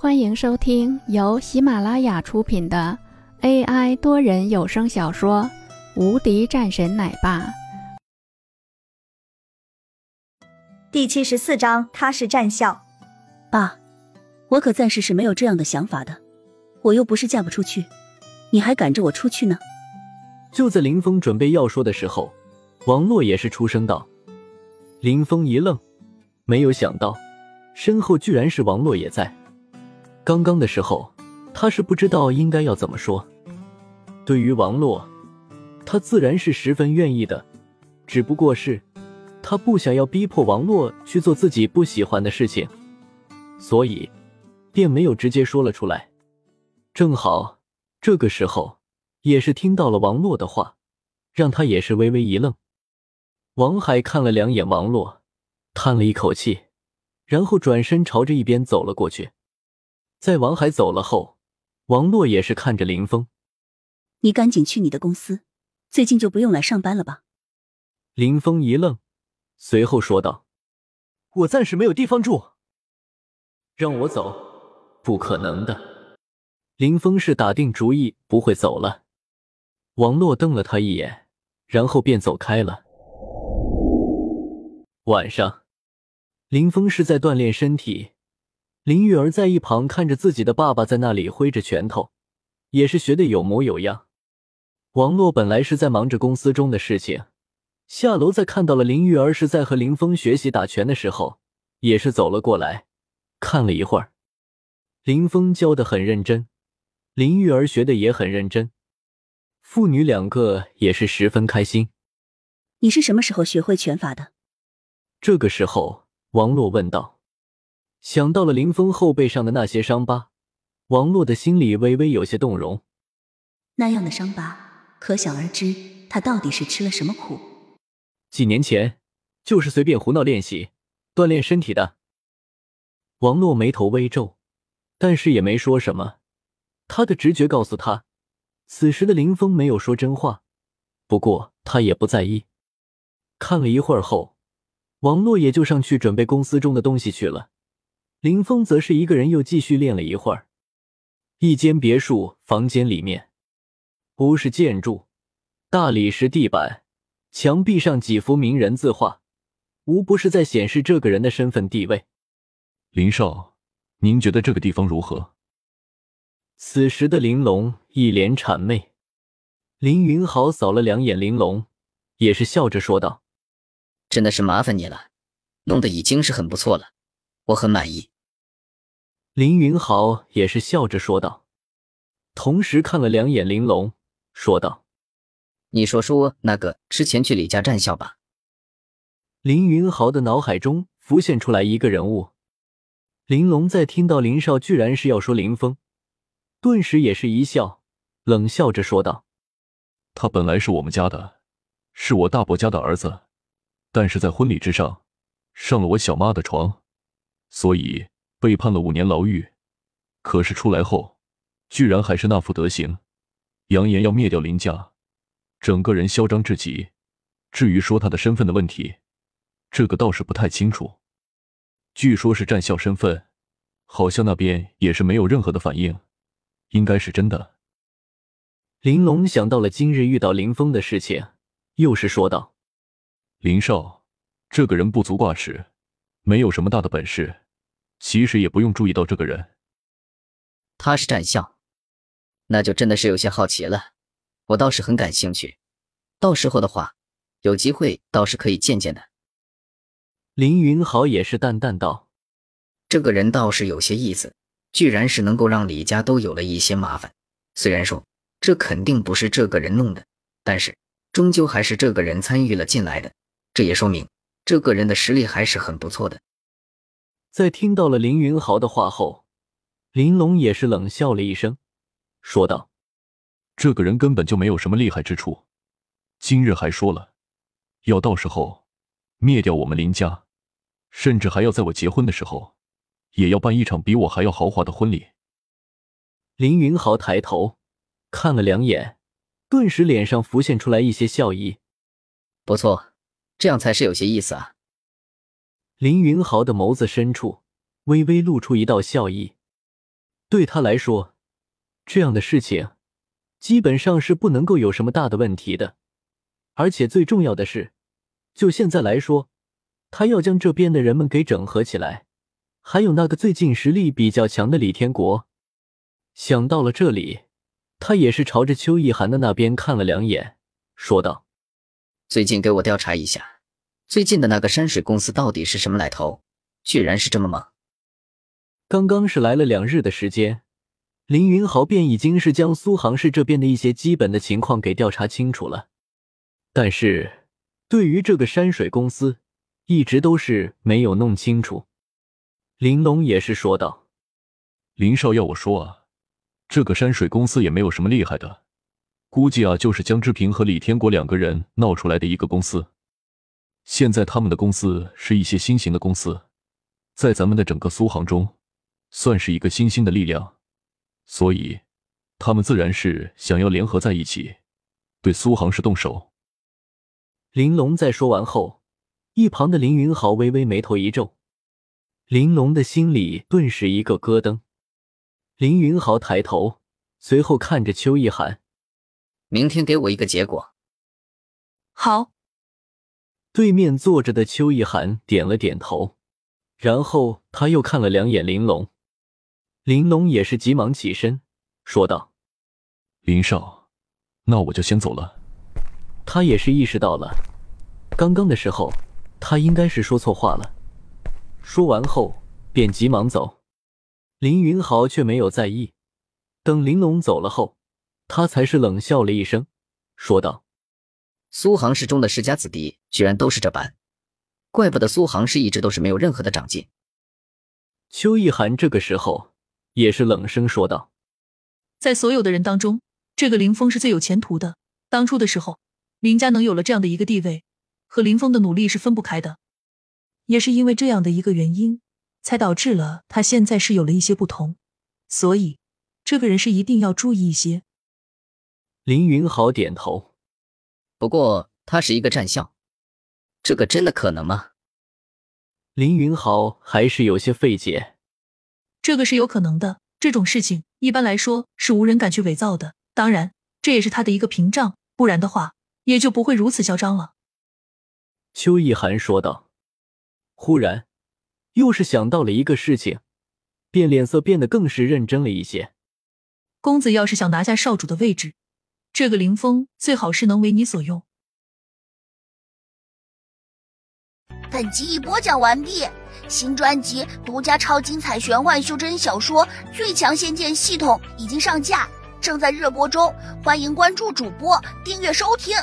欢迎收听由喜马拉雅出品的 AI 多人有声小说《无敌战神奶爸》第七十四章。他是战校。爸，我可暂时是没有这样的想法的。我又不是嫁不出去，你还赶着我出去呢。就在林峰准备要说的时候，王洛也是出声道。林峰一愣，没有想到身后居然是王洛也在。刚刚的时候，他是不知道应该要怎么说。对于王洛，他自然是十分愿意的，只不过是他不想要逼迫王洛去做自己不喜欢的事情，所以便没有直接说了出来。正好这个时候，也是听到了王洛的话，让他也是微微一愣。王海看了两眼王洛，叹了一口气，然后转身朝着一边走了过去。在王海走了后，王洛也是看着林峰：“你赶紧去你的公司，最近就不用来上班了吧？”林峰一愣，随后说道：“我暂时没有地方住，让我走，不可能的。”林峰是打定主意不会走了。王洛瞪了他一眼，然后便走开了。晚上，林峰是在锻炼身体。林玉儿在一旁看着自己的爸爸在那里挥着拳头，也是学的有模有样。王洛本来是在忙着公司中的事情，下楼在看到了林玉儿是在和林峰学习打拳的时候，也是走了过来，看了一会儿。林峰教的很认真，林玉儿学的也很认真，父女两个也是十分开心。你是什么时候学会拳法的？这个时候，王洛问道。想到了林峰后背上的那些伤疤，王洛的心里微微有些动容。那样的伤疤，可想而知，他到底是吃了什么苦。几年前，就是随便胡闹练习，锻炼身体的。王洛眉头微皱，但是也没说什么。他的直觉告诉他，此时的林峰没有说真话。不过他也不在意。看了一会儿后，王洛也就上去准备公司中的东西去了。林峰则是一个人又继续练了一会儿。一间别墅房间里面，不是建筑，大理石地板，墙壁上几幅名人字画，无不是在显示这个人的身份地位。林少，您觉得这个地方如何？此时的玲珑一脸谄媚，林云豪扫了两眼玲珑，也是笑着说道：“真的是麻烦你了，弄得已经是很不错了。”我很满意，林云豪也是笑着说道，同时看了两眼玲珑，说道：“你说说那个之前去李家战校吧。”林云豪的脑海中浮现出来一个人物，玲珑在听到林少居然是要说林峰，顿时也是一笑，冷笑着说道：“他本来是我们家的，是我大伯家的儿子，但是在婚礼之上上了我小妈的床。”所以被判了五年牢狱，可是出来后，居然还是那副德行，扬言要灭掉林家，整个人嚣张至极。至于说他的身份的问题，这个倒是不太清楚。据说是战校身份，好像那边也是没有任何的反应，应该是真的。林龙想到了今日遇到林峰的事情，又是说道：“林少，这个人不足挂齿。”没有什么大的本事，其实也不用注意到这个人。他是战校，那就真的是有些好奇了。我倒是很感兴趣，到时候的话，有机会倒是可以见见的。林云豪也是淡淡道：“这个人倒是有些意思，居然是能够让李家都有了一些麻烦。虽然说这肯定不是这个人弄的，但是终究还是这个人参与了进来的，这也说明。”这个人的实力还是很不错的。在听到了林云豪的话后，林龙也是冷笑了一声，说道：“这个人根本就没有什么厉害之处，今日还说了，要到时候灭掉我们林家，甚至还要在我结婚的时候，也要办一场比我还要豪华的婚礼。”林云豪抬头看了两眼，顿时脸上浮现出来一些笑意。不错。这样才是有些意思啊！林云豪的眸子深处微微露出一道笑意。对他来说，这样的事情基本上是不能够有什么大的问题的。而且最重要的是，就现在来说，他要将这边的人们给整合起来，还有那个最近实力比较强的李天国。想到了这里，他也是朝着邱意涵的那边看了两眼，说道：“最近给我调查一下，最近的那个山水公司到底是什么来头？居然是这么猛！刚刚是来了两日的时间，林云豪便已经是将苏杭市这边的一些基本的情况给调查清楚了。”但是，对于这个山水公司，一直都是没有弄清楚。玲珑也是说道：“林少要我说啊，这个山水公司也没有什么厉害的，估计啊就是江之平和李天国两个人闹出来的一个公司。现在他们的公司是一些新型的公司，在咱们的整个苏杭中，算是一个新兴的力量，所以他们自然是想要联合在一起，对苏杭市动手。”玲珑在说完后，一旁的林云豪微微眉头一皱，玲珑的心里顿时一个咯噔。林云豪抬头，随后看着邱意涵：“明天给我一个结果。”好。对面坐着的邱意涵点了点头，然后他又看了两眼玲珑，玲珑也是急忙起身说道：“林少，那我就先走了。”他也是意识到了，刚刚的时候他应该是说错话了。说完后便急忙走，林云豪却没有在意。等玲珑走了后，他才是冷笑了一声，说道：“苏杭市中的世家子弟居然都是这般，怪不得苏杭市一直都是没有任何的长进。”邱意涵这个时候也是冷声说道：“在所有的人当中，这个林峰是最有前途的。当初的时候。”林家能有了这样的一个地位，和林峰的努力是分不开的，也是因为这样的一个原因，才导致了他现在是有了一些不同。所以，这个人是一定要注意一些。林云豪点头，不过他是一个战校，这个真的可能吗？林云豪还是有些费解。这个是有可能的，这种事情一般来说是无人敢去伪造的。当然，这也是他的一个屏障，不然的话。也就不会如此嚣张了。”邱意涵说道。忽然，又是想到了一个事情，便脸色变得更是认真了一些。公子要是想拿下少主的位置，这个灵风最好是能为你所用。本集已播讲完毕，新专辑独家超精彩玄幻修真小说《最强仙剑系统》已经上架，正在热播中，欢迎关注主播，订阅收听。